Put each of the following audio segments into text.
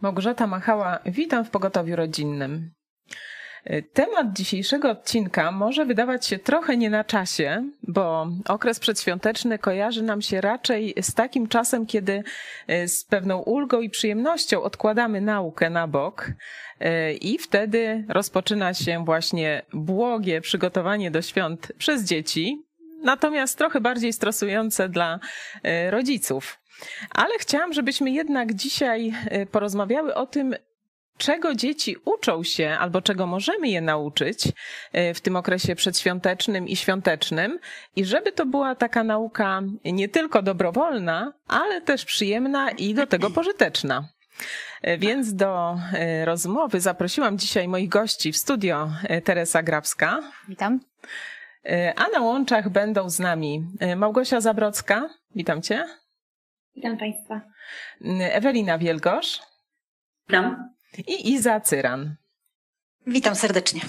Małgorzata Machała, witam w Pogotowiu Rodzinnym. Temat dzisiejszego odcinka może wydawać się trochę nie na czasie, bo okres przedświąteczny kojarzy nam się raczej z takim czasem, kiedy e, z pewną ulgą i przyjemnością odkładamy naukę na bok e, i wtedy rozpoczyna się właśnie błogie przygotowanie do świąt przez dzieci, natomiast trochę bardziej stresujące dla rodziców. Ale chciałam, żebyśmy jednak dzisiaj porozmawiały o tym, czego dzieci uczą się albo czego możemy je nauczyć e, w tym okresie przedświątecznym i świątecznym, i żeby to była taka nauka nie tylko dobrowolna, ale też przyjemna i do tego pożyteczna. E, więc do rozmowy zaprosiłam dzisiaj moich gości w studio Teresa Grabska. Witam. A na łączach będą z nami Małgosia Zabrocka. Witam Cię. Witam Państwa. Ewelina Wielgosz. Witam i Iza Cyran. Witam serdecznie.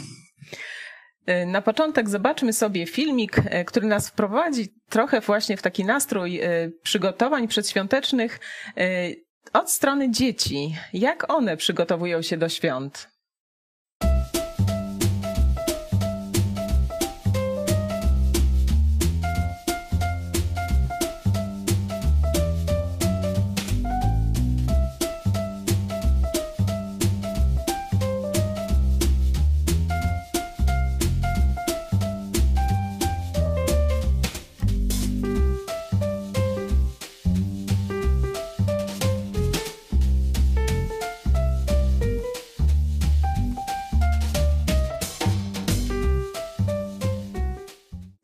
Na początek zobaczmy sobie filmik, y, który nas wprowadzi trochę właśnie w taki nastrój y, przygotowań przedświątecznych od strony dzieci. Jak one przygotowują się do świąt?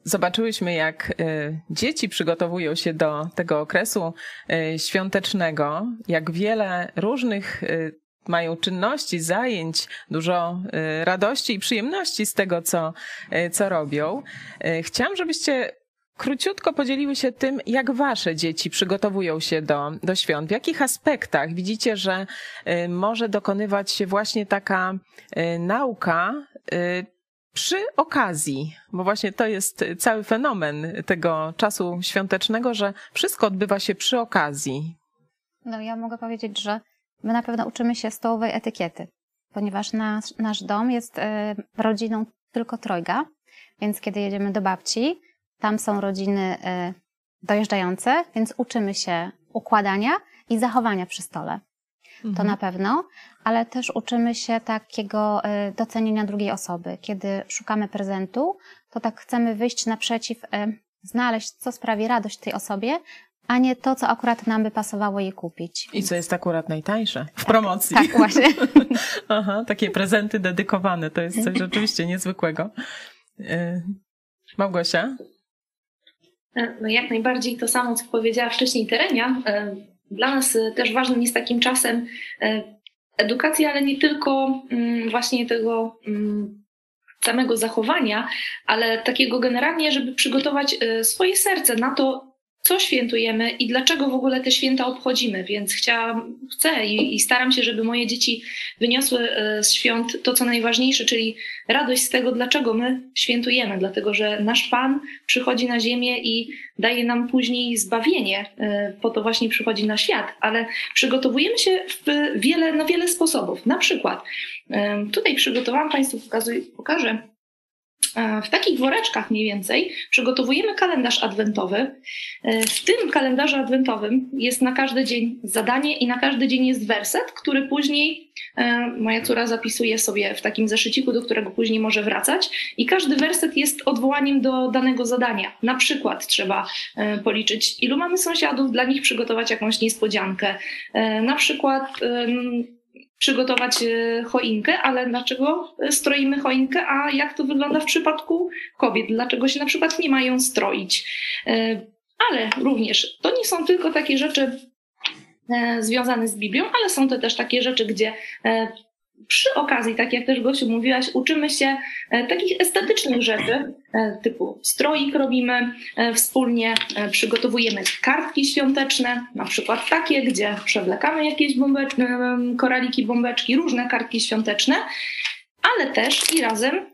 Zobaczyłyśmy, jak y, dzieci przygotowują się do tego okresu y, świątecznego, jak wiele różnych y, mają czynności, zajęć, dużo radości i przyjemności z tego, co, co robią. Chciałam, żebyście króciutko podzieliły się tym, jak wasze dzieci przygotowują się do, do świąt. W jakich aspektach widzicie, że może dokonywać się właśnie taka nauka przy okazji, bo właśnie to jest cały fenomen tego czasu świątecznego, że wszystko odbywa się przy okazji. No ja mogę powiedzieć, że my na pewno uczymy się stołowej etykiety, ponieważ nasz, nasz dom jest y, rodziną tylko trojga, więc kiedy jedziemy do babci, tam są rodziny y, dojeżdżające, więc uczymy się układania i zachowania przy stole mhm. to na pewno, ale też uczymy się takiego y, docenienia drugiej osoby. Kiedy szukamy prezentu, to tak chcemy wyjść naprzeciw, y, znaleźć, co sprawi radość tej osobie, a nie to, co akurat nam by pasowało jej kupić. I co jest akurat najtańsze w tak, promocji. Tak, właśnie. Aha, takie prezenty dedykowane, to jest coś rzeczywiście niezwykłego. Y, Małgosia? E, no jak najbardziej to samo, co powiedziała wcześniej Terenia. Dla nas e, też ważnym jest takim czasem e, edukacja, ale nie tylko mm, właśnie tego mm, samego zachowania, ale takiego generalnie, żeby przygotować e, swoje serce na to, co świętujemy i dlaczego w ogóle te święta obchodzimy. Więc chciałam, chcę i, i, staram się, żeby moje dzieci wyniosły e, z świąt to, co najważniejsze, czyli radość z tego, dlaczego my świętujemy. Dlatego, że nasz Pan przychodzi na ziemię i daje nam później zbawienie. E, po to właśnie przychodzi na świat, ale przygotowujemy się wiele, na wiele sposobów. Na przykład, e, tutaj przygotowałam Państwu, pokazuję, pokażę w takich woreczkach mniej więcej przygotowujemy kalendarz adwentowy. E, w tym kalendarzu adwentowym jest na każdy dzień zadanie i na każdy dzień jest werset, który później e, moja córa zapisuje sobie w takim zeszyciku, do którego później może wracać. I każdy werset jest odwołaniem do danego zadania. Na przykład trzeba policzyć, ilu mamy sąsiadów, dla nich przygotować jakąś niespodziankę. Na przykład przygotować e, choinkę, ale dlaczego stroimy choinkę, a jak to wygląda w przypadku kobiet? Dlaczego się na przykład nie mają stroić? E, ale również to nie są tylko takie rzeczy e, związane z Biblią, ale są to też takie rzeczy, gdzie przy okazji, tak jak też Gosiu mówiłaś, uczymy się e, takich estetycznych rzeczy, e, typu stroik robimy e, wspólnie, przygotowujemy kartki świąteczne, na przykład takie, gdzie przewlekamy jakieś bombeczki, koraliki, bombeczki, różne kartki świąteczne, ale też i razem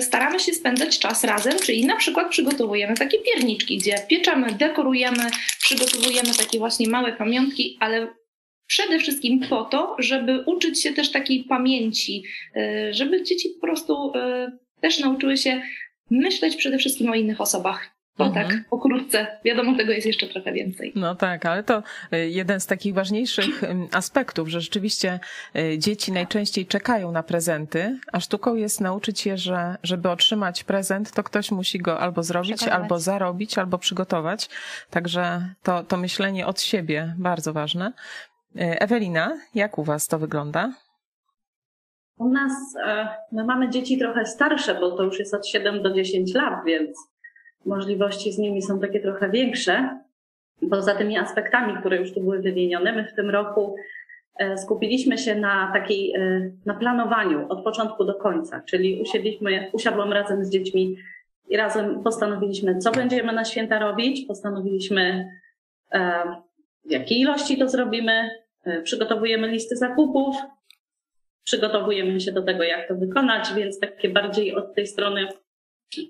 staramy się spędzać czas razem, czyli na przykład przygotowujemy takie pierniczki, gdzie pieczemy, dekorujemy, przygotowujemy takie właśnie małe pamiątki, ale przede wszystkim po to, żeby uczyć się też takiej pamięci, żeby dzieci po prostu też nauczyły się myśleć przede wszystkim o innych osobach. To mhm. tak pokrótce. Wiadomo, tego jest jeszcze trochę więcej. No tak, ale to y, jeden z takich ważniejszych aspektów, że rzeczywiście dzieci najczęściej czekają na prezenty, a sztuką jest nauczyć je, że żeby otrzymać prezent, to ktoś musi go albo zrobić, albo zarobić, albo przygotować. Także to, to myślenie od siebie bardzo ważne. Y, Ewelina, jak u Was to wygląda? U nas e, my mamy dzieci trochę starsze, bo to już jest od 7 do 10 lat, więc możliwości z nimi są takie trochę większe. Poza tymi aspektami, które już tu były wymienione, my w tym roku e, skupiliśmy się na takiej, e, na planowaniu od początku do końca, czyli usiedliśmy, usiadłam razem z dziećmi i razem postanowiliśmy, co będziemy na święta robić, postanowiliśmy, w jakiej ilości to zrobimy, przygotowujemy listy zakupów, przygotowujemy się do tego, jak to wykonać, więc takie bardziej od tej strony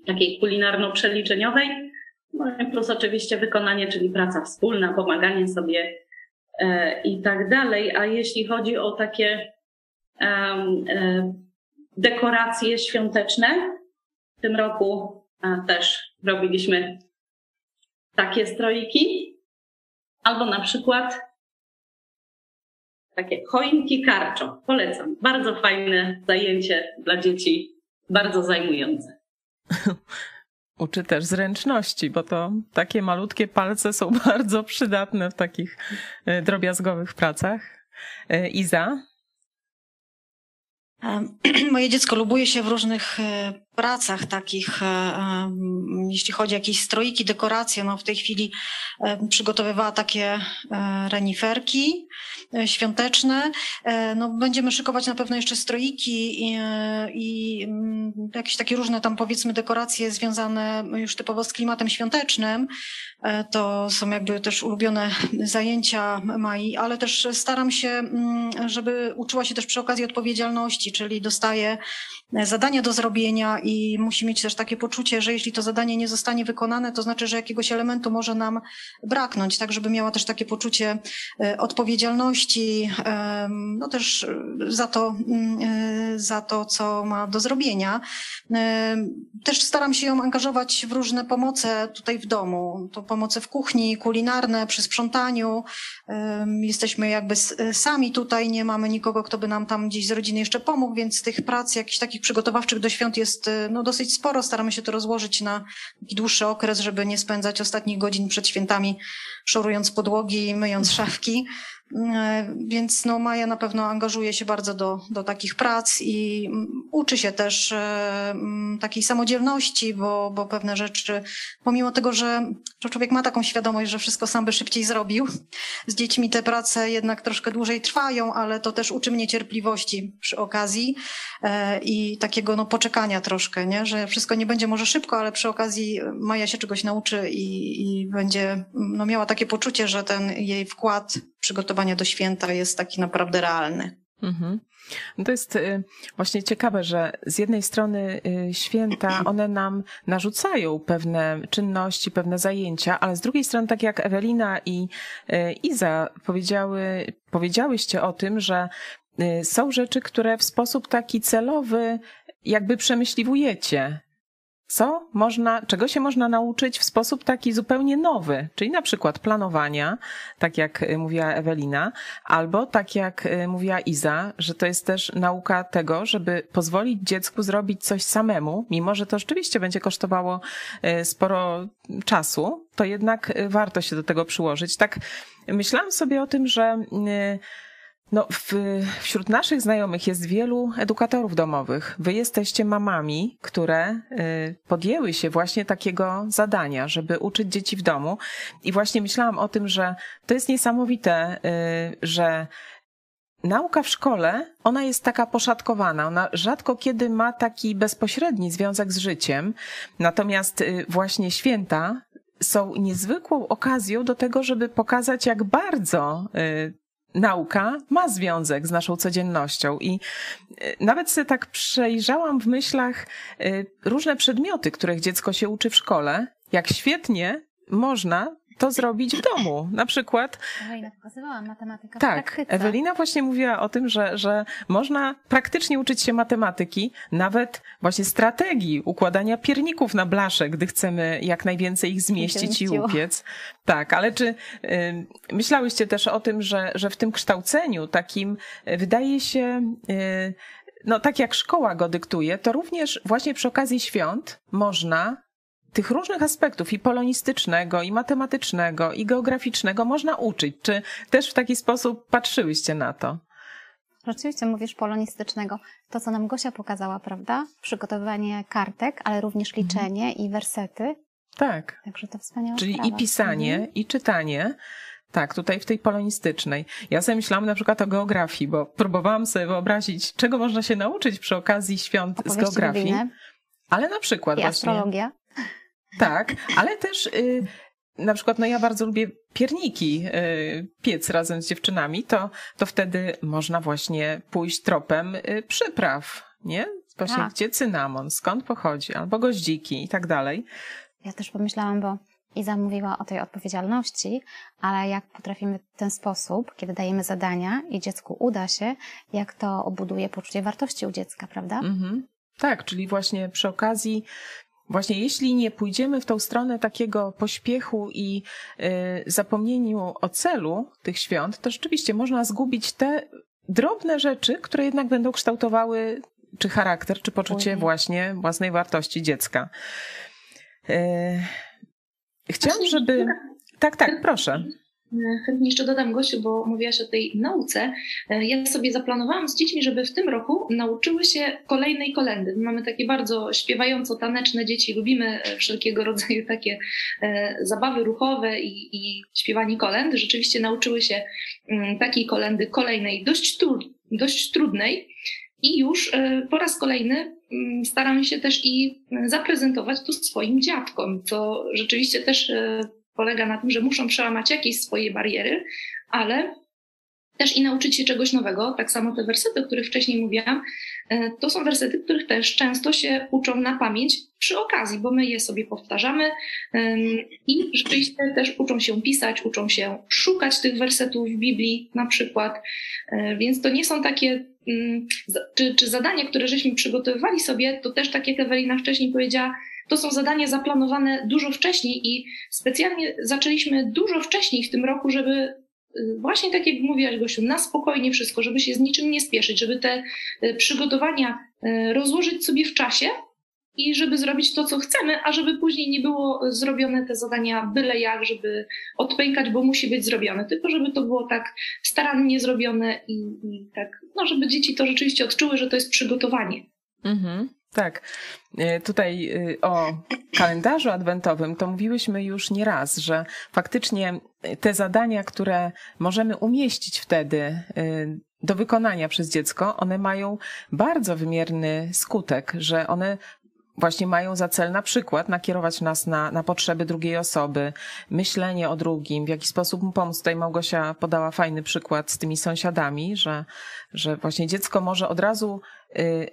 takiej kulinarno-przeliczeniowej. No plus oczywiście wykonanie, czyli praca wspólna, pomaganie sobie e, i tak dalej. A jeśli chodzi o takie e, dekoracje świąteczne, w tym roku też robiliśmy takie strojki, albo na przykład takie choinki karczą. Polecam. Bardzo fajne zajęcie dla dzieci, bardzo zajmujące. Uczy też zręczności, bo to takie malutkie palce są bardzo przydatne w takich e, drobiazgowych pracach. E, Iza? Moje dziecko lubuje się w różnych e, pracach takich, jeśli chodzi o jakieś stroiki, dekoracje. No w tej chwili przygotowywała takie reniferki świąteczne. No będziemy szykować na pewno jeszcze stroiki i, i mm, jakieś takie różne tam powiedzmy dekoracje związane już typowo z klimatem świątecznym. E, to są jakby też ulubione zajęcia Mai, ale też staram się, mm, żeby uczyła się też przy okazji odpowiedzialności, czyli dostaje zadania do zrobienia i musi mieć też takie poczucie, że jeśli to zadanie nie zostanie wykonane, to znaczy, że jakiegoś elementu może nam braknąć, tak żeby miała też takie poczucie e, odpowiedzialności, no też za to, mm, e, za to, co ma do zrobienia. Też staram się ją angażować w różne pomoce tutaj w domu. To pomoce w kuchni, kulinarne, przy sprzątaniu. Jesteśmy jakby sami tutaj, nie mamy nikogo, kto by nam tam gdzieś z rodziny jeszcze pomógł, więc tych prac jakichś takich przygotowawczych do świąt jest y, no, dosyć sporo. Staramy się to rozłożyć na taki dłuższy okres, żeby nie spędzać ostatnich godzin przed świętami szorując podłogi i myjąc szafki. E, więc no, Maja na pewno angażuje się bardzo do, do takich prac i mm, uczy się też e, mm, takiej samodzielności, bo, bo pewne rzeczy, pomimo tego, że człowiek ma taką świadomość, że wszystko sam by szybciej zrobił, z dziećmi te prace jednak troszkę dłużej trwają, ale to też uczy mnie cierpliwości przy okazji e, i takiego no, poczekania troszkę, nie? że wszystko nie będzie może szybko, ale przy okazji Maja się czegoś nauczy i, i będzie no, miała takie poczucie, że ten jej wkład przygotowania do święta jest taki naprawdę realny. Mhm. No to jest y, właśnie ciekawe, że z jednej strony y, święta one nam narzucają pewne czynności, pewne zajęcia, ale z drugiej strony, tak jak Ewelina i y, Iza powiedziały, powiedziałyście o tym, że są rzeczy, które w sposób taki celowy jakby przemyśliwujecie co można, czego się można nauczyć w sposób taki zupełnie nowy, czyli na przykład planowania, tak jak y, mówiła Ewelina, albo tak jak y, mówiła Iza, że to jest też nauka tego, żeby pozwolić dziecku zrobić coś samemu, mimo że to rzeczywiście będzie kosztowało y, sporo czasu, to jednak warto się do tego przyłożyć. Tak myślałam sobie o tym, że no, w, wśród naszych znajomych jest wielu edukatorów domowych. Wy jesteście mamami, które y, podjęły się właśnie takiego zadania, żeby uczyć dzieci w domu. I właśnie myślałam o tym, że to jest niesamowite, y, że nauka w szkole, ona jest taka poszatkowana. Ona rzadko kiedy ma taki bezpośredni związek z życiem. Natomiast y, właśnie święta są niezwykłą okazją do tego, żeby pokazać, jak bardzo nauka ma związek z naszą codziennością i e, nawet sobie tak przejrzałam w myślach e, różne przedmioty, których dziecko się uczy w szkole, jak świetnie można to zrobić w domu. Na przykład. Ewelina pokazywała matematyka Tak, praktyce. Ewelina właśnie mówiła o tym, że, że można praktycznie uczyć się matematyki, nawet właśnie strategii układania pierników na blasze, gdy chcemy jak najwięcej ich zmieścić i upiec. Tak, ale czy y, myślałyście też o tym, że, że w tym kształceniu takim y, wydaje się. Y, no, tak jak szkoła go dyktuje, to również właśnie przy okazji świąt można tych różnych aspektów i polonistycznego, i matematycznego, i geograficznego można uczyć. Czy też w taki sposób patrzyłyście na to? Rzeczywiście mówisz polonistycznego. To, co nam Gosia pokazała, prawda? Przygotowywanie kartek, ale również Mhm. liczenie i wersety. Tak. Także to wspaniała Czyli sprawa. i pisanie, Mhm. i czytanie. Tak, tutaj w tej polonistycznej. Ja sobie myślałam na przykład o geografii, bo próbowałam sobie wyobrazić, czego można się nauczyć przy okazji świąt z Opowieści geografii. biblijne Ale na przykład I właśnie. astrologia. Tak, ale też y, na przykład, no ja bardzo lubię pierniki y, piec razem z dziewczynami, to, to wtedy można właśnie pójść tropem y, przypraw, nie? Właśnie Tak. gdzie cynamon, skąd pochodzi, albo goździki i tak dalej. Ja też pomyślałam, bo Iza mówiła o tej odpowiedzialności, ale jak potrafimy w ten sposób, kiedy dajemy zadania i dziecku uda się, jak to obuduje poczucie wartości u dziecka, prawda? Mhm. Tak, czyli właśnie przy okazji, właśnie jeśli nie pójdziemy w tą stronę takiego pośpiechu i y, zapomnieniu o celu tych świąt, to rzeczywiście można zgubić te drobne rzeczy, które jednak będą kształtowały czy charakter, czy poczucie właśnie własnej wartości dziecka. Y, chciałam, żeby. Tak, tak, proszę. E, Chętnie jeszcze dodam, Gosiu, bo mówiłaś o tej nauce. E, Ja sobie zaplanowałam z dziećmi, żeby w tym roku nauczyły się kolejnej kolendy. My Mamy takie bardzo śpiewająco-taneczne dzieci, lubimy e, wszelkiego rodzaju takie zabawy ruchowe i, i śpiewanie kolęd. Rzeczywiście nauczyły się mm, takiej kolendy kolejnej, dość, dość trudnej. I już po raz kolejny mm, staramy się też i zaprezentować to swoim dziadkom, co rzeczywiście też polega na tym, że muszą przełamać jakieś swoje bariery, ale też i nauczyć się czegoś nowego. Tak samo te wersety, o których wcześniej mówiłam, e, to są wersety, których też często się uczą na pamięć przy okazji, bo my je sobie powtarzamy i rzeczywiście też uczą się pisać, uczą się szukać tych wersetów w Biblii na przykład, E, więc to nie są takie, mm, czy, czy zadania, które żeśmy przygotowywali sobie, to też tak jak Ewelina wcześniej powiedziała, to są zadania zaplanowane dużo wcześniej i specjalnie zaczęliśmy dużo wcześniej w tym roku, żeby y, właśnie tak jak mówiłaś Gosiu, na spokojnie wszystko, żeby się z niczym nie spieszyć, żeby te y, przygotowania y, rozłożyć sobie w czasie i żeby zrobić to, co chcemy, a żeby później nie było zrobione te zadania byle jak, żeby odpękać, bo musi być zrobione, tylko żeby to było tak starannie zrobione i, i tak, no żeby dzieci to rzeczywiście odczuły, że to jest przygotowanie. Mhm, tak. E, Tutaj y, o kalendarzu adwentowym to mówiłyśmy już nie raz, że faktycznie te zadania, które możemy umieścić wtedy y, do wykonania przez dziecko, one mają bardzo wymierny skutek, że one właśnie mają za cel na przykład nakierować nas na, na potrzeby drugiej osoby, myślenie o drugim, w jaki sposób mu pomóc. Tutaj Małgosia podała fajny przykład z tymi sąsiadami, że, że właśnie dziecko może od razu y,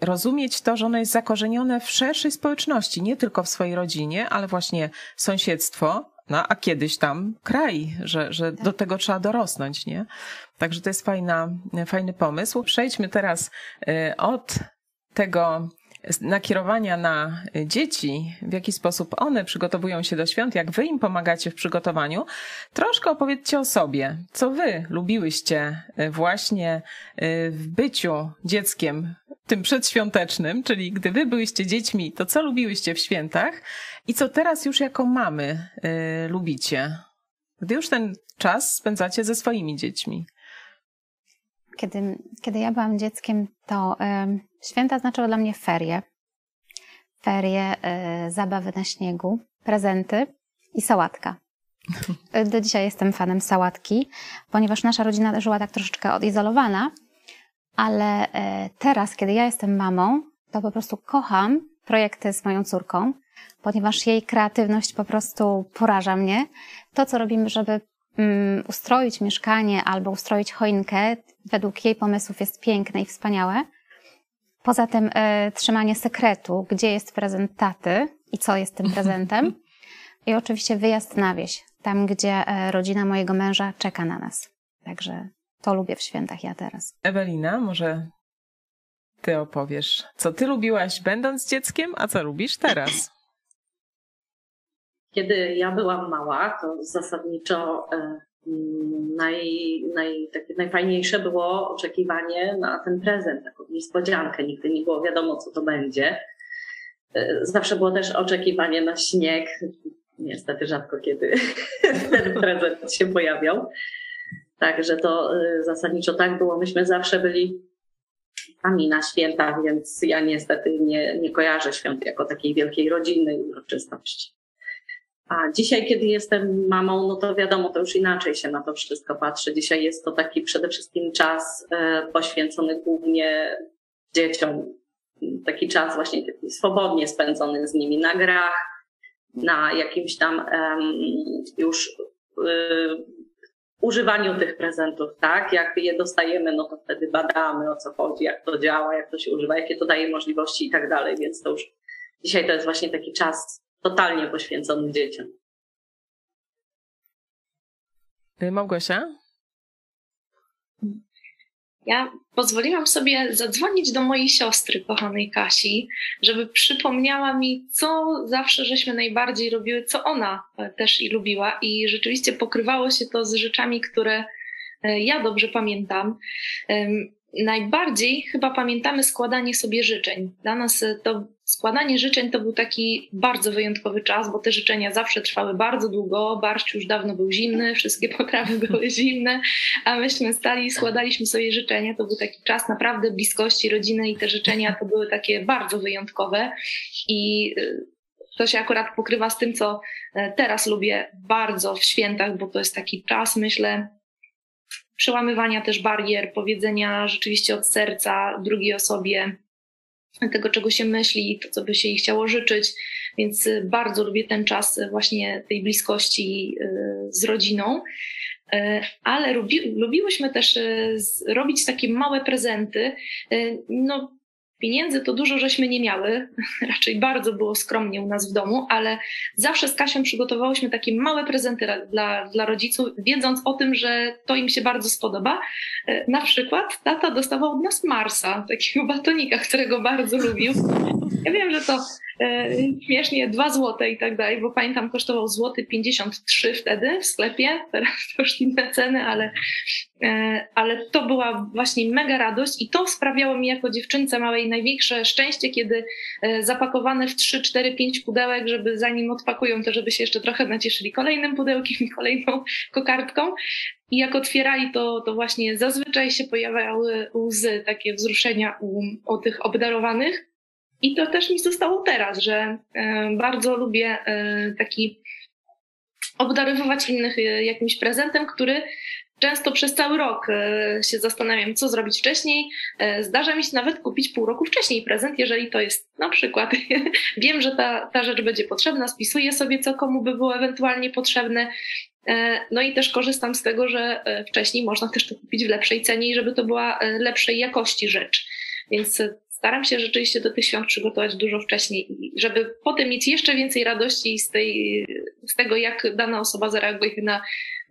rozumieć to, że ono jest zakorzenione w szerszej społeczności, nie tylko w swojej rodzinie, ale właśnie sąsiedztwo, no a kiedyś tam kraj, że, że do tego trzeba dorosnąć, nie? Także to jest fajna, fajny pomysł. Przejdźmy teraz y, od tego nakierowania na dzieci, w jaki sposób one przygotowują się do świąt, jak wy im pomagacie w przygotowaniu, troszkę opowiedzcie o sobie. Co wy lubiłyście y, właśnie y, w byciu dzieckiem tym przedświątecznym, czyli gdy wy byłyście dziećmi, to co lubiłyście w świętach i co teraz już jako mamy y, lubicie, gdy już ten czas spędzacie ze swoimi dziećmi. Kiedy, kiedy ja byłam dzieckiem, to em, święta znaczyły dla mnie ferie. Ferie, e, zabawy na śniegu, prezenty i sałatka. E, Do dzisiaj jestem fanem sałatki, ponieważ nasza rodzina żyła tak troszeczkę odizolowana, ale e, teraz, kiedy ja jestem mamą, to po prostu kocham projekty z moją córką, ponieważ jej kreatywność po prostu poraża mnie. To, co robimy, żeby mm, ustroić mieszkanie albo ustroić choinkę, według jej pomysłów jest piękne i wspaniałe. Poza tym e, trzymanie sekretu, gdzie jest prezent taty i co jest tym prezentem. I oczywiście wyjazd na wieś. tam gdzie e, rodzina mojego męża czeka na nas. Także to lubię w świętach ja teraz. Ewelina, może ty opowiesz, co ty lubiłaś będąc dzieckiem, a co lubisz teraz? Kiedy ja byłam mała, to zasadniczo e, naj, naj, takie najfajniejsze było oczekiwanie na ten prezent, taką niespodziankę. Nigdy nie było wiadomo, co to będzie. E, zawsze było też oczekiwanie na śnieg. Niestety rzadko kiedy ten prezent się pojawiał. Także to e, zasadniczo tak było. Myśmy zawsze byli sami na święta, więc ja niestety nie, nie kojarzę świąt jako takiej wielkiej rodzinnej uroczystości. A dzisiaj, kiedy jestem mamą, no to wiadomo, to już inaczej się na to wszystko patrzy. Dzisiaj jest to taki przede wszystkim czas e, poświęcony głównie dzieciom. Taki czas właśnie taki swobodnie spędzony z nimi na grach, na jakimś tam już um, używaniu tych prezentów, tak? Jak je dostajemy, no to wtedy badamy o co chodzi, jak to działa, jak to się używa, jakie to daje możliwości i tak dalej, więc to już dzisiaj to jest właśnie taki czas totalnie poświęcony dzieciom. Y, Małgosia? Ja pozwoliłam sobie zadzwonić do mojej siostry, kochanej Kasi, żeby przypomniała mi, co zawsze żeśmy najbardziej robiły, co ona e, też i lubiła. I rzeczywiście pokrywało się to z rzeczami, które e, ja dobrze pamiętam. Najbardziej chyba pamiętamy składanie sobie życzeń. Dla nas e, to składanie życzeń to był taki bardzo wyjątkowy czas, bo te życzenia zawsze trwały bardzo długo. Barszcz już dawno był zimny, wszystkie potrawy były zimne, a myśmy stali i składaliśmy sobie życzenia. To był taki czas naprawdę bliskości rodziny i te życzenia to były takie bardzo wyjątkowe. I e, to się akurat pokrywa z tym, co e, teraz lubię bardzo w świętach, bo to jest taki czas, myślę, przełamywania też barier, powiedzenia rzeczywiście od serca drugiej osobie tego, czego się myśli, to, co by się jej chciało życzyć. Więc y, bardzo lubię ten czas y, właśnie tej bliskości y, z rodziną. Ale lubi, lubiłyśmy też robić takie małe prezenty. No, Pieniędzy to dużo żeśmy nie miały, raczej bardzo było skromnie u nas w domu, ale zawsze z Kasią przygotowałyśmy takie małe prezenty dla, dla rodziców, wiedząc o tym, że to im się bardzo spodoba. E, na przykład tata dostawał od nas Marsa, takiego batonika, którego bardzo lubił. Ja wiem, że to e, śmiesznie 2 złote i tak dalej, bo pamiętam kosztował złoty 53 wtedy w sklepie, teraz to już inne ceny, ale, e, ale to była właśnie mega radość i to sprawiało mi jako dziewczynce małej największe szczęście, kiedy e, zapakowane w 3, 4, 5 pudełek, żeby zanim odpakują to, żeby się jeszcze trochę nacieszyli kolejnym pudełkiem i kolejną kokardką. I jak otwierali to, to właśnie zazwyczaj się pojawiały łzy, takie wzruszenia u, u tych obdarowanych. I to też mi zostało teraz, że e, bardzo lubię e, taki obdarowywać innych e, jakimś prezentem, który często przez cały rok się zastanawiam, co zrobić wcześniej. Zdarza mi się nawet kupić pół roku wcześniej prezent, jeżeli to jest na przykład, wiem, że ta, ta rzecz będzie potrzebna, spisuję sobie, co komu by było ewentualnie potrzebne. No i też korzystam z tego, że wcześniej można też to kupić w lepszej cenie i żeby to była lepszej jakości rzecz. Więc staram się rzeczywiście do tych świąt przygotować dużo wcześniej, żeby potem mieć jeszcze więcej radości z, tej, z tego, jak dana osoba zareaguje na,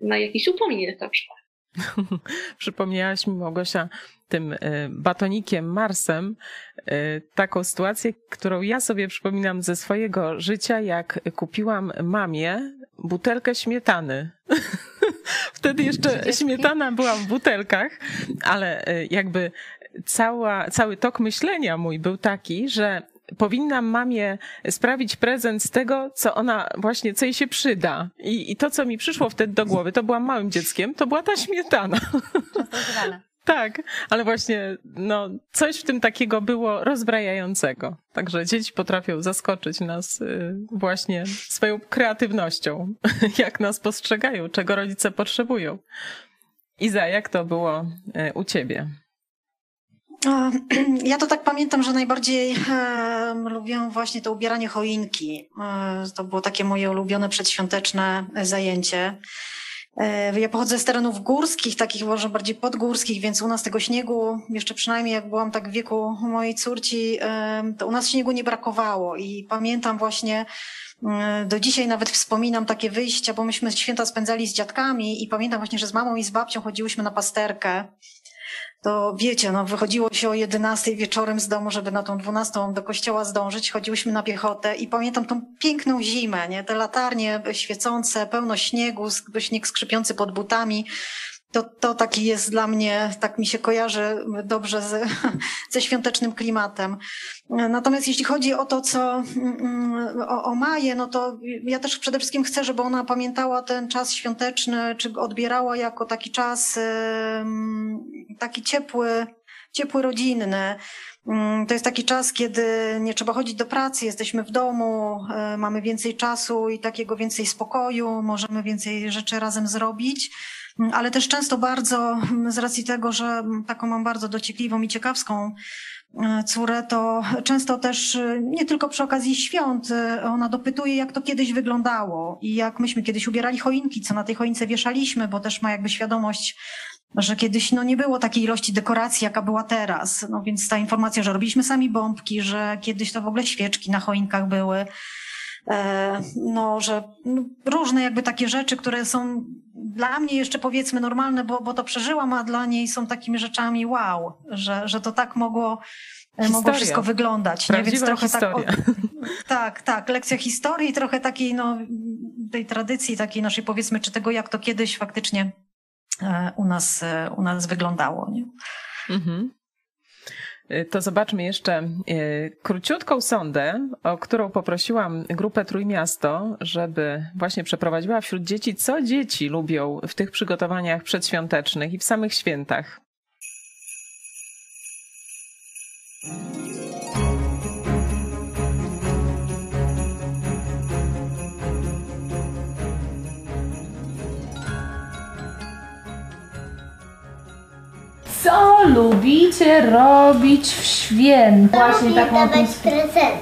na jakiś upominek na przykład. Przypomniałaś mi, Małgosia, tym e, batonikiem Marsem e, taką sytuację, którą ja sobie przypominam ze swojego życia, jak kupiłam mamie butelkę śmietany. Wtedy jeszcze śmietana była w butelkach, ale e, jakby cała, cały tok myślenia mój był taki, że powinnam mamie sprawić prezent z tego, co ona właśnie, co jej się przyda. I, I to, co mi przyszło wtedy do głowy, to byłam małym dzieckiem, to była ta śmietana. Tak, ale właśnie no, coś w tym takiego było rozbrajającego. Także dzieci potrafią zaskoczyć nas y, właśnie swoją kreatywnością, jak nas postrzegają, czego rodzice potrzebują. Iza, jak to było y, u ciebie? Ja to tak pamiętam, że najbardziej e, lubiłam właśnie to ubieranie choinki. E, to było takie moje ulubione przedświąteczne zajęcie. E, ja pochodzę z terenów górskich, takich może bardziej podgórskich, więc u nas tego śniegu, jeszcze przynajmniej jak byłam tak w wieku mojej córci, to u nas śniegu nie brakowało i pamiętam właśnie, mm, do dzisiaj nawet wspominam takie wyjścia, bo myśmy święta spędzali z dziadkami i pamiętam właśnie, że z mamą i z babcią chodziłyśmy na pasterkę to wiecie, no wychodziło się o 11 wieczorem z domu, żeby na tą 12 do kościoła zdążyć. Chodziłyśmy na piechotę i pamiętam tą piękną zimę, nie? Te latarnie świecące, pełno śniegu, śnieg skrzypiący pod butami. To, to taki jest dla mnie, tak mi się kojarzy dobrze ze, ze świątecznym klimatem. Natomiast jeśli chodzi o to, co mm, o, o Maję, no to ja też przede wszystkim chcę, żeby ona pamiętała ten czas świąteczny, czy odbierała jako taki czas taki ciepły, ciepły, rodzinny. Mm, to jest taki czas, kiedy nie trzeba chodzić do pracy, jesteśmy w domu, e, mamy więcej czasu i takiego więcej spokoju, możemy więcej rzeczy razem zrobić. Mm, ale też często bardzo, z racji tego, że taką mam bardzo dociekliwą i ciekawską e, córę, to często też e, nie tylko przy okazji świąt, ona dopytuje, jak to kiedyś wyglądało i jak myśmy kiedyś ubierali choinki, co na tej choince wieszaliśmy, bo też ma jakby świadomość że kiedyś no, nie było takiej ilości dekoracji, jaka była teraz. No więc ta informacja, że robiliśmy sami bombki, że kiedyś to w ogóle świeczki na choinkach były, e, no, że różne jakby takie rzeczy, które są dla mnie jeszcze powiedzmy normalne, bo, bo to przeżyłam, a dla niej są takimi rzeczami wow, że, że to tak mogło, e, mogło wszystko wyglądać. nie? Więc trochę historia. tak. tak, tak, lekcja historii, trochę takiej no, tej tradycji, takiej naszej powiedzmy, czy tego, jak to kiedyś faktycznie E, u nas, e, u nas wyglądało. Nie? Mhm. E, to zobaczmy jeszcze króciutką sondę, o którą poprosiłam grupę Trójmiasto, żeby właśnie przeprowadziła wśród dzieci, co dzieci lubią w tych przygotowaniach przedświątecznych i w samych świętach. Co lubicie robić w święta? Właśnie Lubię taką dawać prezent.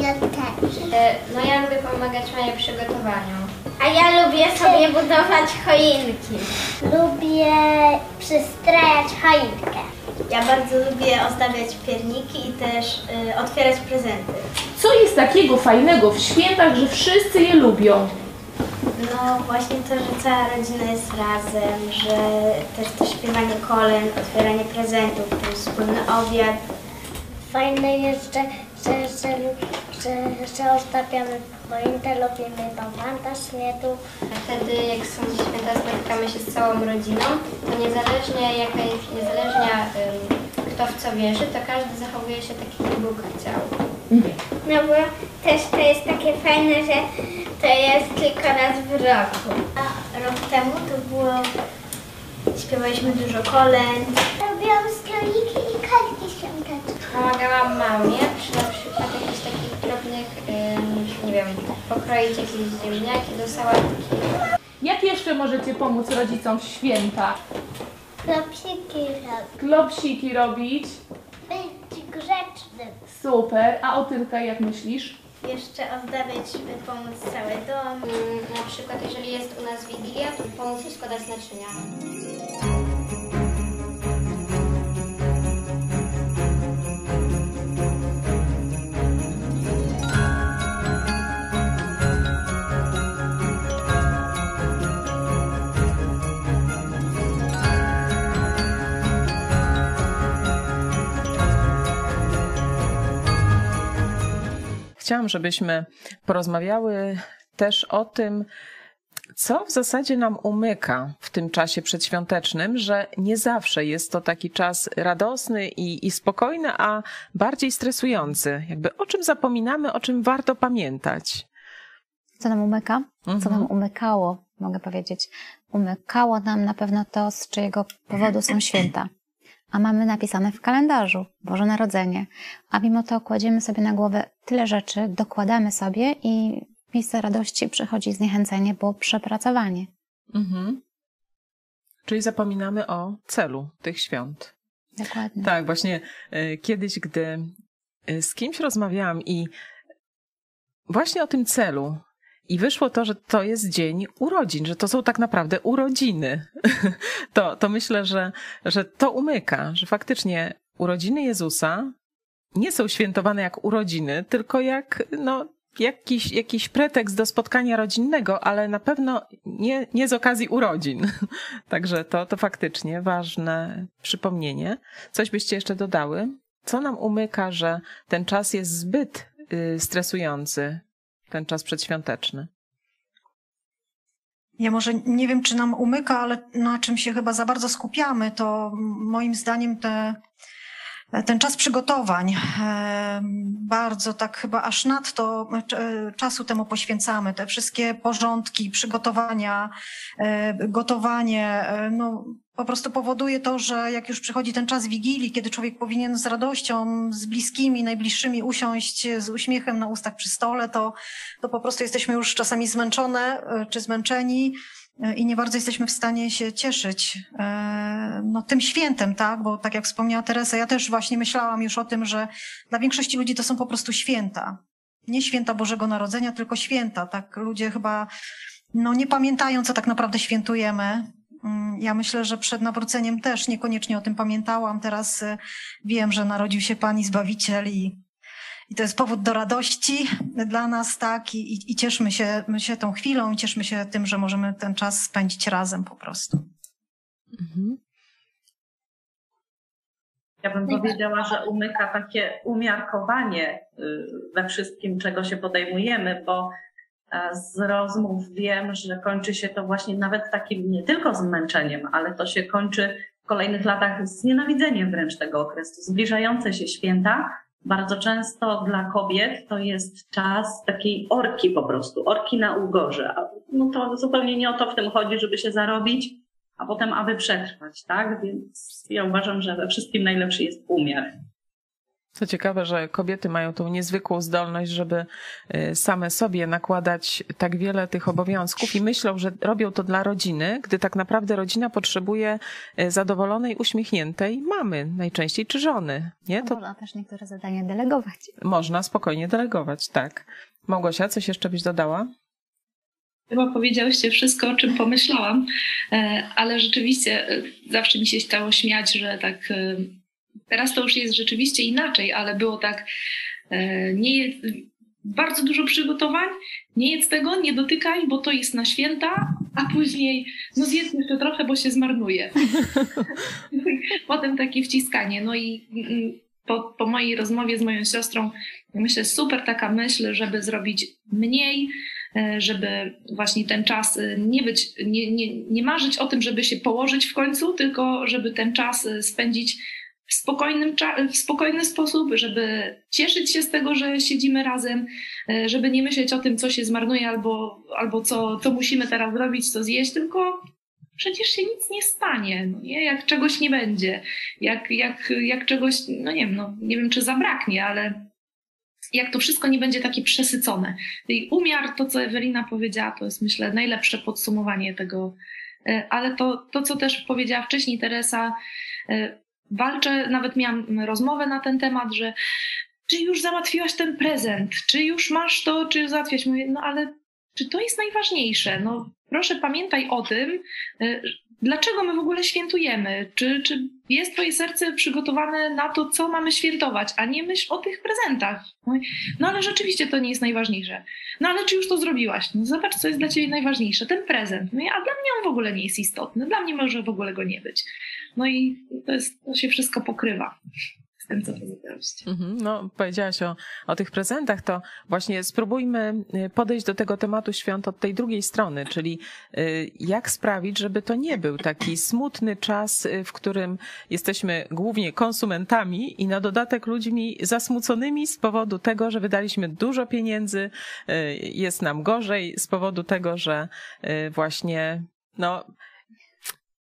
Ja też. E, no ja lubię pomagać w przygotowaniu. A ja lubię sobie budować choinki. Lubię przystrajać choinkę. Ja bardzo lubię ozdabiać pierniki i też y, otwierać prezenty. Co jest takiego fajnego w świętach, że wszyscy je lubią? No właśnie to, że cała rodzina jest razem, że też to śpiewanie kolen, otwieranie prezentów, ten wspólny obiad. Fajne jest, że, że, że, że, że ozdabiamy choinkę, lubimy tą wanda śmietu. Wtedy jak są święta, spotykamy się z całą rodziną, to niezależnie jaka jest, niezależnie kto w co wierzy, to każdy zachowuje się tak, jak Bóg chciał. No bo też to jest takie fajne, że to jest tylko raz w roku. A rok temu to było... Śpiewaliśmy dużo kolęd. Robiłam stoliki i kartki świąteczne. Pomagałam mamie przy na przykład jakichś takich drobnych, nie wiem, pokroić jakieś ziemniaki do sałatki. Jak jeszcze możecie pomóc rodzicom w święta? Klopsiki robić. Klopsiki robić. Być grzecznym. Super. A o Tylka jak myślisz? Jeszcze ozdabiać, pomóc cały dom. Mm, na przykład jeżeli jest u nas Wigilia, to pomóc składać naczynia. Chciałam, żebyśmy porozmawiały też o tym, co w zasadzie nam umyka w tym czasie przedświątecznym, że nie zawsze jest to taki czas radosny i, i spokojny, a bardziej stresujący. Jakby o czym zapominamy, o czym warto pamiętać. Co nam umyka? Co mhm. nam umykało, mogę powiedzieć. Umykało nam na pewno to, z czyjego powodu są święta a mamy napisane w kalendarzu Boże Narodzenie, a mimo to kładziemy sobie na głowę tyle rzeczy, dokładamy sobie i w miejsce radości przychodzi zniechęcenie, bo przepracowanie. Mhm. Czyli zapominamy o celu tych świąt. Dokładnie. Tak, właśnie y, kiedyś, gdy y, z kimś rozmawiałam i właśnie o tym celu I wyszło to, że to jest dzień urodzin, że to są tak naprawdę urodziny. To, to myślę, że, że to umyka, że faktycznie urodziny Jezusa nie są świętowane jak urodziny, tylko jak no, jakiś, jakiś pretekst do spotkania rodzinnego, ale na pewno nie, nie z okazji urodzin. Także to, to faktycznie ważne przypomnienie. Coś byście jeszcze dodały? Co nam umyka, że ten czas jest zbyt y, stresujący, ten czas przedświąteczny? Ja może nie wiem, czy nam umyka, ale na czym się chyba za bardzo skupiamy, to moim zdaniem te ten czas przygotowań. Bardzo tak chyba aż nadto e, czasu temu poświęcamy. Te wszystkie porządki, przygotowania, e, gotowanie, e, no po prostu powoduje to, że jak już przychodzi ten czas wigilii, kiedy człowiek powinien z radością, z bliskimi, najbliższymi usiąść z uśmiechem na ustach przy stole, to, to po prostu jesteśmy już czasami zmęczone czy zmęczeni i nie bardzo jesteśmy w stanie się cieszyć e, no, tym świętem, tak? Bo tak jak wspomniała Teresa, ja też właśnie myślałam już o tym, że dla większości ludzi to są po prostu święta. Nie święta Bożego Narodzenia, tylko święta. Tak ludzie chyba no, nie pamiętają, co tak naprawdę świętujemy. Mm, ja myślę, że przed nawróceniem też niekoniecznie o tym pamiętałam. Teraz e, wiem, że narodził się Pan i Zbawiciel i i to jest powód do radości dla nas, tak? I, i, i cieszmy się, się tą chwilą, cieszmy się tym, że możemy ten czas spędzić razem po prostu. Mhm. Ja bym powiedziała, że umyka takie umiarkowanie y, we wszystkim, czego się podejmujemy, bo e, z rozmów wiem, że kończy się to właśnie nawet takim nie tylko zmęczeniem, ale to się kończy w kolejnych latach z nienawidzeniem wręcz tego okresu. Zbliżające się święta bardzo często dla kobiet to jest czas takiej orki po prostu, orki na ugorze. No to zupełnie nie o to w tym chodzi, żeby się zarobić, a potem aby przetrwać, tak? Więc ja uważam, że we wszystkim najlepszy jest umiar. Co ciekawe, że kobiety mają tą niezwykłą zdolność, żeby y, same sobie nakładać tak wiele tych obowiązków i myślą, że robią to dla rodziny, gdy tak naprawdę rodzina potrzebuje y, zadowolonej, uśmiechniętej mamy najczęściej, czy żony. Nie? To... Można też niektóre zadania delegować. Można spokojnie delegować, tak. Małgosia, coś jeszcze byś dodała? Chyba powiedziałyście wszystko, o czym pomyślałam, e, ale rzeczywiście e, zawsze mi się chciało śmiać, że tak e, Teraz to już jest rzeczywiście inaczej, ale było tak, e, nie jest, bardzo dużo przygotowań, nie jedz tego, nie dotykaj, bo to jest na święta, a później no zjedz jeszcze trochę, bo się zmarnuje. Potem takie wciskanie. No i po, po mojej rozmowie z moją siostrą myślę, super taka myśl, żeby zrobić mniej, e, żeby właśnie ten czas e, nie być, nie, nie, nie marzyć o tym, żeby się położyć w końcu, tylko żeby ten czas spędzić w, spokojnym, w spokojny sposób, żeby cieszyć się z tego, że siedzimy razem, e, żeby nie myśleć o tym, co się zmarnuje albo, albo co, co musimy teraz zrobić, co zjeść, tylko przecież się nic nie stanie, no nie? jak czegoś nie będzie, jak, jak, jak czegoś, no nie wiem, no, nie wiem czy zabraknie, ale jak to wszystko nie będzie takie przesycone. I umiar, to co Ewelina powiedziała, to jest myślę najlepsze podsumowanie tego, e, ale to, to co też powiedziała wcześniej Teresa, e, walczę, nawet miałam rozmowę na ten temat, że czy już załatwiłaś ten prezent, czy już masz to, czy załatwiasz? Mówię, no ale czy to jest najważniejsze? No proszę pamiętaj o tym, y, dlaczego my w ogóle świętujemy? Czy, czy jest twoje serce przygotowane na to, co mamy świętować, a nie myśl o tych prezentach? No ale rzeczywiście to nie jest najważniejsze. No ale czy już to zrobiłaś? No zobacz, co jest dla ciebie najważniejsze. Ten prezent. No a dla mnie on w ogóle nie jest istotny. Dla mnie może w ogóle go nie być. No i to, jest, to się wszystko pokrywa Mhm, no, powiedziałaś o, o tych prezentach, to właśnie spróbujmy y, podejść do tego tematu świąt od tej drugiej strony, czyli y, jak sprawić, żeby to nie był taki smutny czas, y, w którym jesteśmy głównie konsumentami i na dodatek ludźmi zasmuconymi z powodu tego, że wydaliśmy dużo pieniędzy, jest nam gorzej z powodu tego, że właśnie no,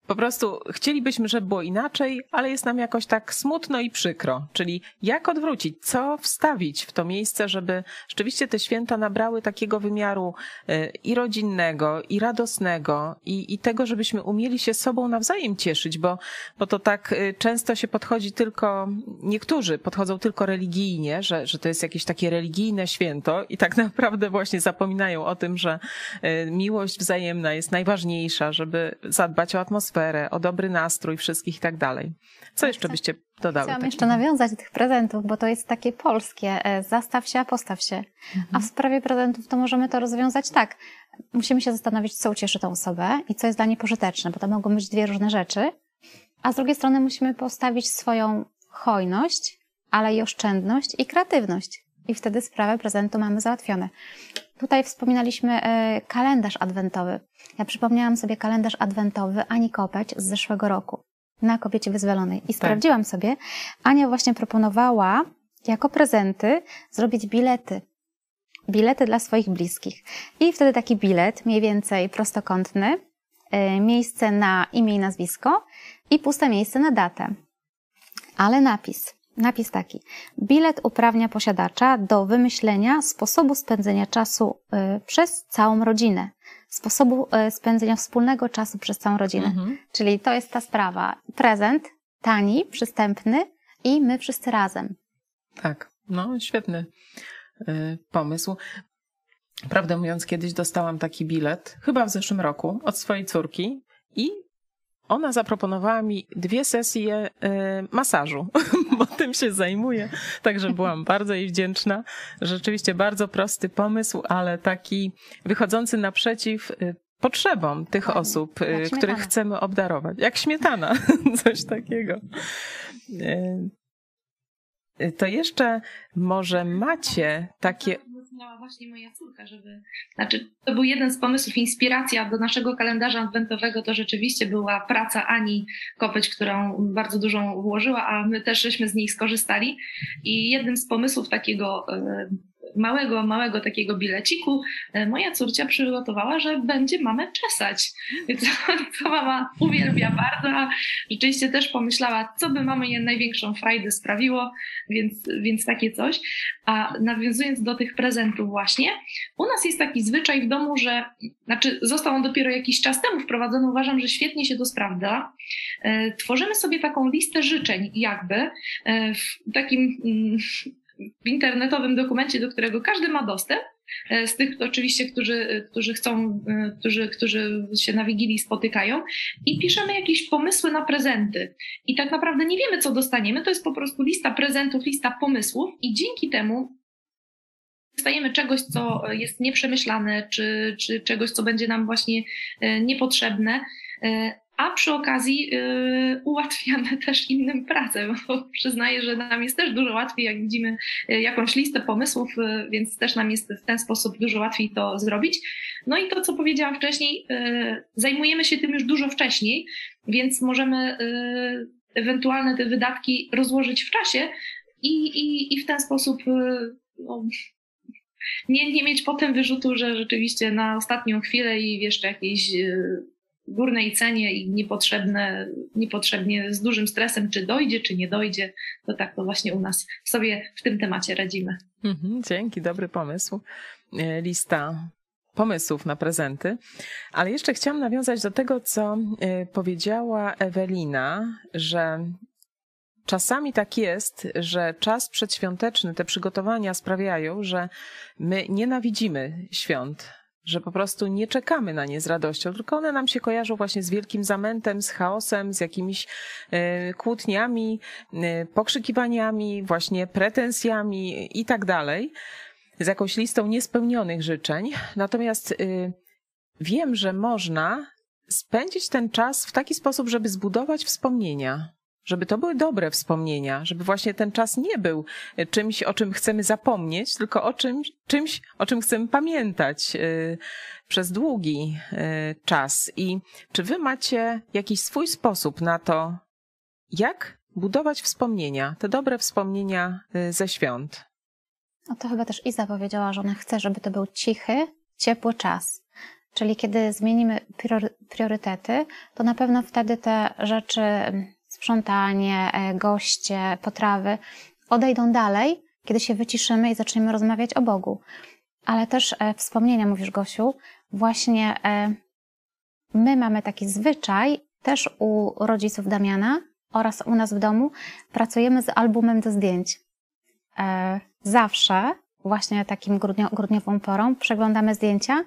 po prostu chcielibyśmy, żeby było inaczej, ale jest nam jakoś tak smutno i przykro. Czyli jak odwrócić, co wstawić w to miejsce, żeby rzeczywiście te święta nabrały takiego wymiaru y, i rodzinnego, i radosnego, i, i tego, żebyśmy umieli się sobą nawzajem cieszyć, bo, bo to tak y, często się podchodzi tylko, niektórzy podchodzą tylko religijnie, że, że to jest jakieś takie religijne święto i tak naprawdę właśnie zapominają o tym, że y, miłość wzajemna jest najważniejsza, żeby zadbać o atmosferę, o dobry nastrój wszystkich i tak dalej. Co jeszcze byście dodały? Chciałam takiego? jeszcze nawiązać do tych prezentów, bo to jest takie polskie. e, Zastaw się, a postaw się. A w sprawie prezentów to możemy to rozwiązać tak. Musimy się zastanowić, co ucieszy tą osobę i co jest dla niej pożyteczne, bo to mogą być dwie różne rzeczy. A z drugiej strony musimy postawić swoją hojność, ale i oszczędność i kreatywność. I wtedy sprawę prezentu mamy załatwione. Tutaj wspominaliśmy e, kalendarz adwentowy. Ja przypomniałam sobie kalendarz adwentowy Ani Kopeć z zeszłego roku na kobiecie wyzwolonej. I sprawdziłam sobie, Ania właśnie proponowała jako prezenty zrobić bilety. Bilety dla swoich bliskich. I wtedy taki bilet, mniej więcej prostokątny, e, miejsce na imię i nazwisko i puste miejsce na datę. Ale napis. Napis taki. Bilet uprawnia posiadacza do wymyślenia sposobu spędzenia czasu y, przez całą rodzinę. Sposobu y, spędzenia wspólnego czasu przez całą rodzinę. Mhm. Czyli to jest ta sprawa. Prezent, tani, przystępny i my wszyscy razem. Tak, no świetny y, pomysł. Prawdę mówiąc, kiedyś dostałam taki bilet, chyba w zeszłym roku, od swojej córki i ona zaproponowała mi dwie sesje y, masażu, bo tym się zajmuje. Także byłam bardzo jej wdzięczna. Rzeczywiście bardzo prosty pomysł, ale taki wychodzący naprzeciw y, potrzebom tych Dokładnie. osób, śmietana. których chcemy obdarować. Jak śmietana, coś takiego. To jeszcze może macie takie Miała właśnie moja córka, żeby. Znaczy, to był jeden z pomysłów, inspiracja do naszego kalendarza adwentowego. To rzeczywiście była praca Ani Kopeć, którą bardzo dużą włożyła, a my też żeśmy z niej skorzystali. I jednym z pomysłów takiego e, małego, małego takiego bileciku e, moja córcia przygotowała, że będzie mamę czesać. Co, co mama uwielbia bardzo, a rzeczywiście też pomyślała, co by mamie największą frajdę sprawiło, więc, więc takie coś. A nawiązując do tych prezentów właśnie, u nas jest taki zwyczaj w domu, że, znaczy został on dopiero jakiś czas temu wprowadzony, uważam, że świetnie się to sprawdza. E, Tworzymy sobie taką listę życzeń jakby e, w takim mm, internetowym dokumencie, do którego każdy ma dostęp. e, Z tych oczywiście, którzy, którzy chcą, e, którzy, którzy się na Wigilii spotykają i piszemy jakieś pomysły na prezenty. I tak naprawdę nie wiemy, co dostaniemy. To jest po prostu lista prezentów, lista pomysłów i dzięki temu dostajemy czegoś, co jest nieprzemyślane, czy, czy czegoś, co będzie nam właśnie e, niepotrzebne. A przy okazji e, ułatwiamy też innym pracę, bo przyznaję, że nam jest też dużo łatwiej, jak widzimy e, jakąś listę pomysłów, e, więc też nam jest w ten sposób dużo łatwiej to zrobić. No i to, co powiedziałam wcześniej, e, zajmujemy się tym już dużo wcześniej, więc możemy ewentualne te wydatki rozłożyć w czasie i, i, i w ten sposób no, nie, nie mieć potem wyrzutu, że rzeczywiście na ostatnią chwilę i jeszcze jakiejś e, górnej cenie i niepotrzebne, niepotrzebnie z dużym stresem, czy dojdzie, czy nie dojdzie, to tak to właśnie u nas sobie w tym temacie radzimy. Mhm, dzięki, dobry pomysł. E, Lista pomysłów na prezenty. Ale jeszcze chciałam nawiązać do tego, co e, powiedziała Ewelina, że czasami tak jest, że czas przedświąteczny, te przygotowania sprawiają, że my nienawidzimy świąt. Że po prostu nie czekamy na nie z radością, tylko one nam się kojarzą właśnie z wielkim zamętem, z chaosem, z jakimiś e, kłótniami, e, pokrzykiwaniami, właśnie pretensjami i tak dalej, z jakąś listą niespełnionych życzeń. Natomiast y, wiem, że można spędzić ten czas w taki sposób, żeby zbudować wspomnienia. Żeby to były dobre wspomnienia, żeby właśnie ten czas nie był y, czymś, o czym chcemy zapomnieć, tylko o czymś, czymś o czym chcemy pamiętać y, przez długi y, czas. I czy wy macie jakiś swój sposób na to, jak budować wspomnienia, te dobre wspomnienia ze świąt? No to chyba też Iza powiedziała, że ona chce, żeby to był cichy, ciepły czas. Czyli kiedy zmienimy priorytety, to na pewno wtedy te rzeczy, sprzątanie, e, goście, potrawy odejdą dalej, kiedy się wyciszymy i zaczniemy rozmawiać o Bogu. Ale też e, wspomnienia, mówisz Gosiu, właśnie e, my mamy taki zwyczaj, też u rodziców Damiana oraz u nas w domu, pracujemy z albumem do zdjęć. Zawsze, właśnie takim grudniową porą, przeglądamy zdjęcia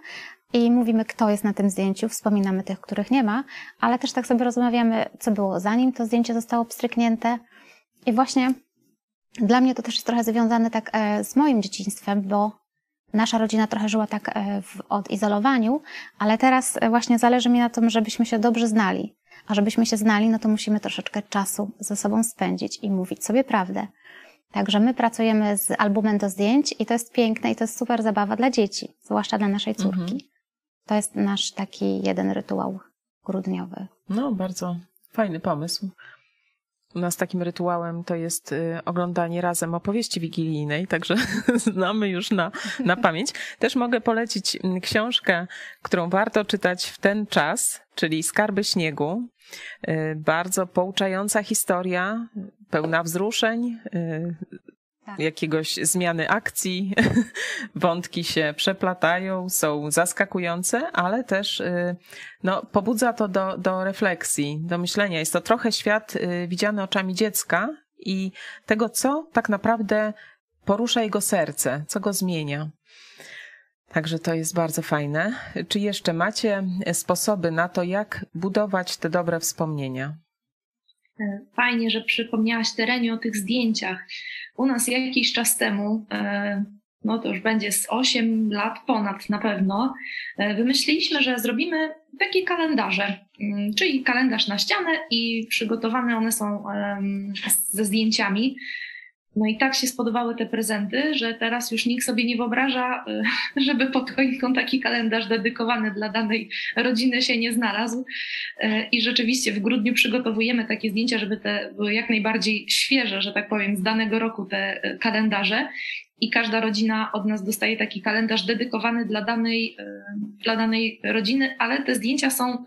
i mówimy, kto jest na tym zdjęciu, wspominamy tych, których nie ma, ale też tak sobie rozmawiamy, co było zanim to zdjęcie zostało pstryknięte. I właśnie dla mnie to też jest trochę związane tak e, z moim dzieciństwem, bo nasza rodzina trochę żyła tak e, w odizolowaniu, ale teraz e, właśnie zależy mi na tym, żebyśmy się dobrze znali. A żebyśmy się znali, no to musimy troszeczkę czasu ze sobą spędzić i mówić sobie prawdę. Także my pracujemy z albumem do zdjęć i to jest piękne i to jest super zabawa dla dzieci, zwłaszcza dla naszej córki. Mhm. To jest nasz taki jeden rytuał grudniowy. No, bardzo fajny pomysł. U nas takim rytuałem to jest y, oglądanie razem opowieści wigilijnej, także znamy już na, na pamięć. Też mogę polecić mm, książkę, którą warto czytać w ten czas, czyli Skarby Śniegu. Y, bardzo pouczająca historia, pełna wzruszeń, y, tak. jakiegoś zmiany akcji. Wątki się przeplatają, są zaskakujące, ale też y, no, pobudza to do, do refleksji, do myślenia. Jest to trochę świat y, widziany oczami dziecka i tego, co tak naprawdę porusza jego serce, co go zmienia. Także to jest bardzo fajne. Czy jeszcze macie sposoby na to, jak budować te dobre wspomnienia? E, fajnie, że przypomniałaś Terenie o tych zdjęciach. U nas jakiś czas temu, e, no to już będzie z 8 lat ponad na pewno, e, wymyśliliśmy, że zrobimy takie kalendarze, mm, czyli kalendarz na ścianę i przygotowane one są ze zdjęciami. No i tak się spodobały te prezenty, że teraz już nikt sobie nie wyobraża, e, żeby pod choinką taki kalendarz dedykowany dla danej rodziny się nie znalazł. E, I rzeczywiście w grudniu przygotowujemy takie zdjęcia, żeby te były jak najbardziej świeże, że tak powiem, z danego roku te e, kalendarze. I każda rodzina od nas dostaje taki kalendarz dedykowany dla danej, dla danej rodziny, ale te zdjęcia są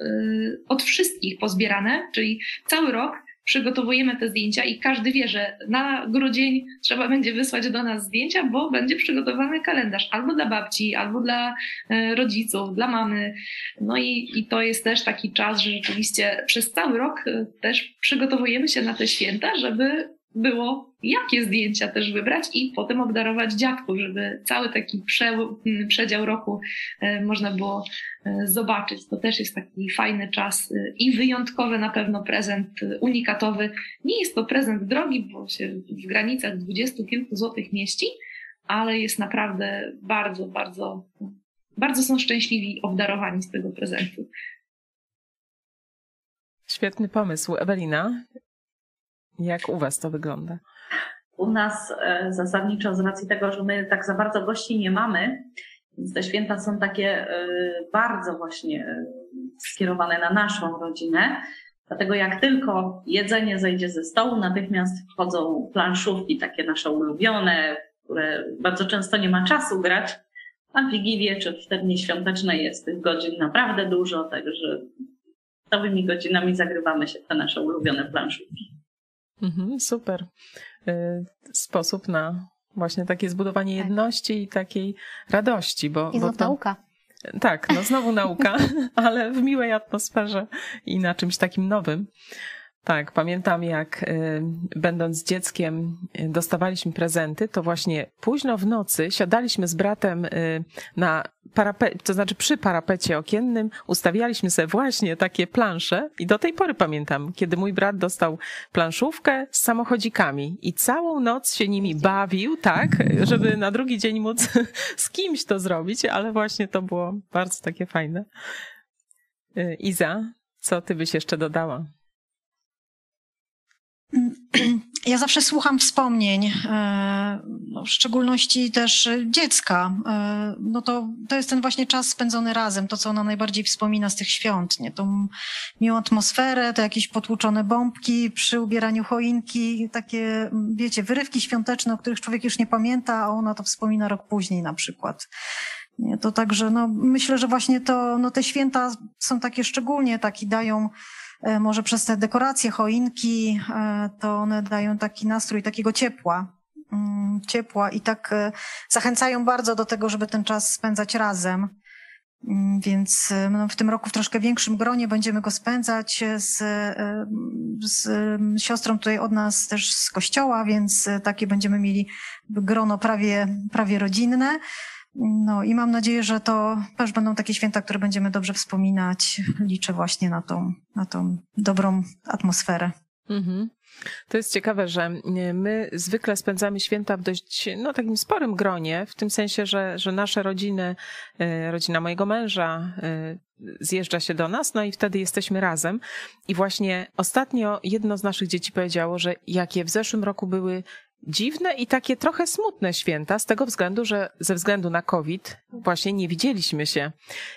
od wszystkich pozbierane, czyli cały rok przygotowujemy te zdjęcia i każdy wie, że na grudzień trzeba będzie wysłać do nas zdjęcia, bo będzie przygotowany kalendarz albo dla babci, albo dla e, rodziców, dla mamy. No i, i to jest też taki czas, że rzeczywiście przez cały rok e, też przygotowujemy się na te święta, żeby było, jakie zdjęcia też wybrać i potem obdarować dziadków, żeby cały taki prze, przedział roku e, można było e, zobaczyć. To też jest taki fajny czas e, i wyjątkowy na pewno prezent unikatowy. Nie jest to prezent drogi, bo się w granicach dwudziestu kilku złotych mieści, ale jest naprawdę bardzo, bardzo, bardzo są szczęśliwi obdarowani z tego prezentu. Świetny pomysł. Ewelina, jak u Was to wygląda? U nas e, zasadniczo z racji tego, że my tak za bardzo gości nie mamy, więc te święta są takie e, bardzo właśnie e, skierowane na naszą rodzinę. Dlatego jak tylko jedzenie zejdzie ze stołu, natychmiast wchodzą planszówki, takie nasze ulubione, które bardzo często nie ma czasu grać, a w Wigilię czy w dni świąteczne jest tych godzin naprawdę dużo, także całymi godzinami zagrywamy się w te nasze ulubione planszówki. Mhm, super. Y, sposób na właśnie takie zbudowanie tak. jedności i takiej radości. Bo, I znów to... nauka. Tak, no znowu nauka, ale w miłej atmosferze i na czymś takim nowym. Tak, pamiętam jak y, będąc dzieckiem y, dostawaliśmy prezenty, to właśnie późno w nocy siadaliśmy z bratem y, na parapecie, to znaczy przy parapecie okiennym, ustawialiśmy sobie właśnie takie plansze i do tej pory pamiętam, kiedy mój brat dostał planszówkę z samochodzikami i całą noc się nimi bawił, tak, żeby na drugi dzień móc z kimś to zrobić, ale właśnie to było bardzo takie fajne. Iza, co ty byś jeszcze dodała? Ja zawsze słucham wspomnień, e, no, w szczególności też dziecka. E, no to, to jest ten właśnie czas spędzony razem, to co ona najbardziej wspomina z tych świąt, nie? Tą miłą atmosferę, te jakieś potłuczone bombki przy ubieraniu choinki, takie, wiecie, wyrywki świąteczne, o których człowiek już nie pamięta, a ona to wspomina rok później na przykład. Nie, to także no, myślę, że właśnie to, no, te święta są takie szczególnie, taki dają może przez te dekoracje, choinki, e, to one dają taki nastrój takiego ciepła, mm, ciepła i tak e, zachęcają bardzo do tego, żeby ten czas spędzać razem. Mm, Więc e, no, w tym roku w troszkę większym gronie będziemy go spędzać z, e, z e, siostrą tutaj od nas też z kościoła, więc e, takie będziemy mieli grono prawie, prawie rodzinne. No i mam nadzieję, że to też będą takie święta, które będziemy dobrze wspominać. Liczę właśnie na tą, na tą dobrą atmosferę. Mhm. To jest ciekawe, że e, my zwykle spędzamy święta w dość no, takim sporym gronie, w tym sensie, że, że nasze rodziny, e, rodzina mojego męża e, zjeżdża się do nas, no i wtedy jesteśmy razem. I właśnie ostatnio jedno z naszych dzieci powiedziało, że jakie w zeszłym roku były dziwne i takie trochę smutne święta, z tego względu, że ze względu na COVID właśnie nie widzieliśmy się.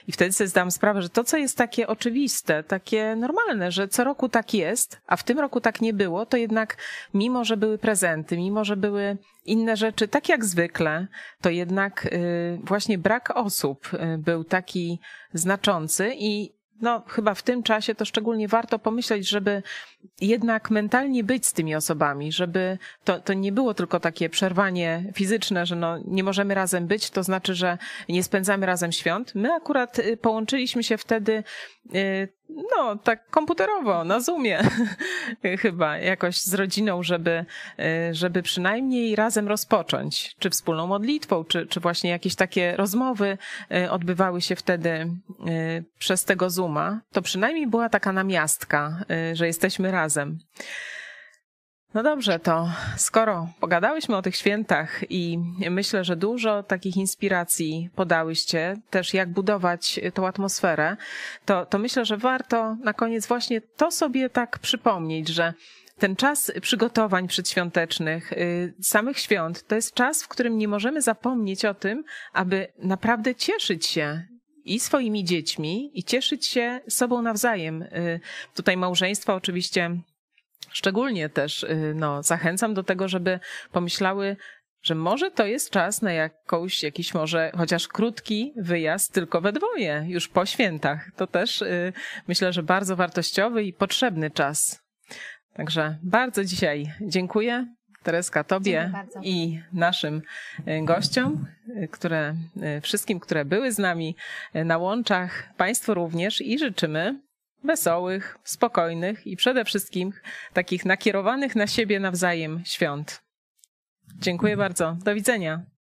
I wtedy sobie zdałam sprawę, że to, co jest takie oczywiste, takie normalne, że co roku tak jest, a w tym roku tak nie było, to jednak mimo, że były prezenty, mimo, że były inne rzeczy, tak jak zwykle, to jednak y, właśnie brak osób y, był taki znaczący i no, chyba w tym czasie to szczególnie warto pomyśleć, żeby jednak mentalnie być z tymi osobami, żeby to, to nie było tylko takie przerwanie fizyczne, że no, nie możemy razem być, to znaczy, że nie spędzamy razem świąt. My akurat y, połączyliśmy się wtedy, y, no, tak komputerowo, na Zoomie, chyba jakoś z rodziną, żeby, y, żeby przynajmniej razem rozpocząć, czy wspólną modlitwą, czy, czy właśnie jakieś takie rozmowy odbywały się wtedy przez tego Zooma. To przynajmniej była taka namiastka, że jesteśmy razem. No dobrze, to skoro pogadałyśmy o tych świętach i myślę, że dużo takich inspiracji podałyście, też jak budować tą atmosferę, to, to myślę, że warto na koniec właśnie to sobie tak przypomnieć, że ten czas przygotowań przedświątecznych, y, samych świąt, to jest czas, w którym nie możemy zapomnieć o tym, aby naprawdę cieszyć się i swoimi dziećmi, i cieszyć się sobą nawzajem. Y, Tutaj małżeństwa oczywiście szczególnie też y, no, zachęcam do tego, żeby pomyślały, że może to jest czas na jakąś, jakiś może chociaż krótki wyjazd tylko we dwoje, już po świętach. To też y, myślę, że bardzo wartościowy i potrzebny czas. Także bardzo dzisiaj dziękuję. Tereska, Tobie i naszym y, gościom, y, które, y, wszystkim, które były z nami na łączach, Państwu również i życzymy wesołych, spokojnych i przede wszystkim takich nakierowanych na siebie nawzajem świąt. Dziękuję bardzo. Do widzenia.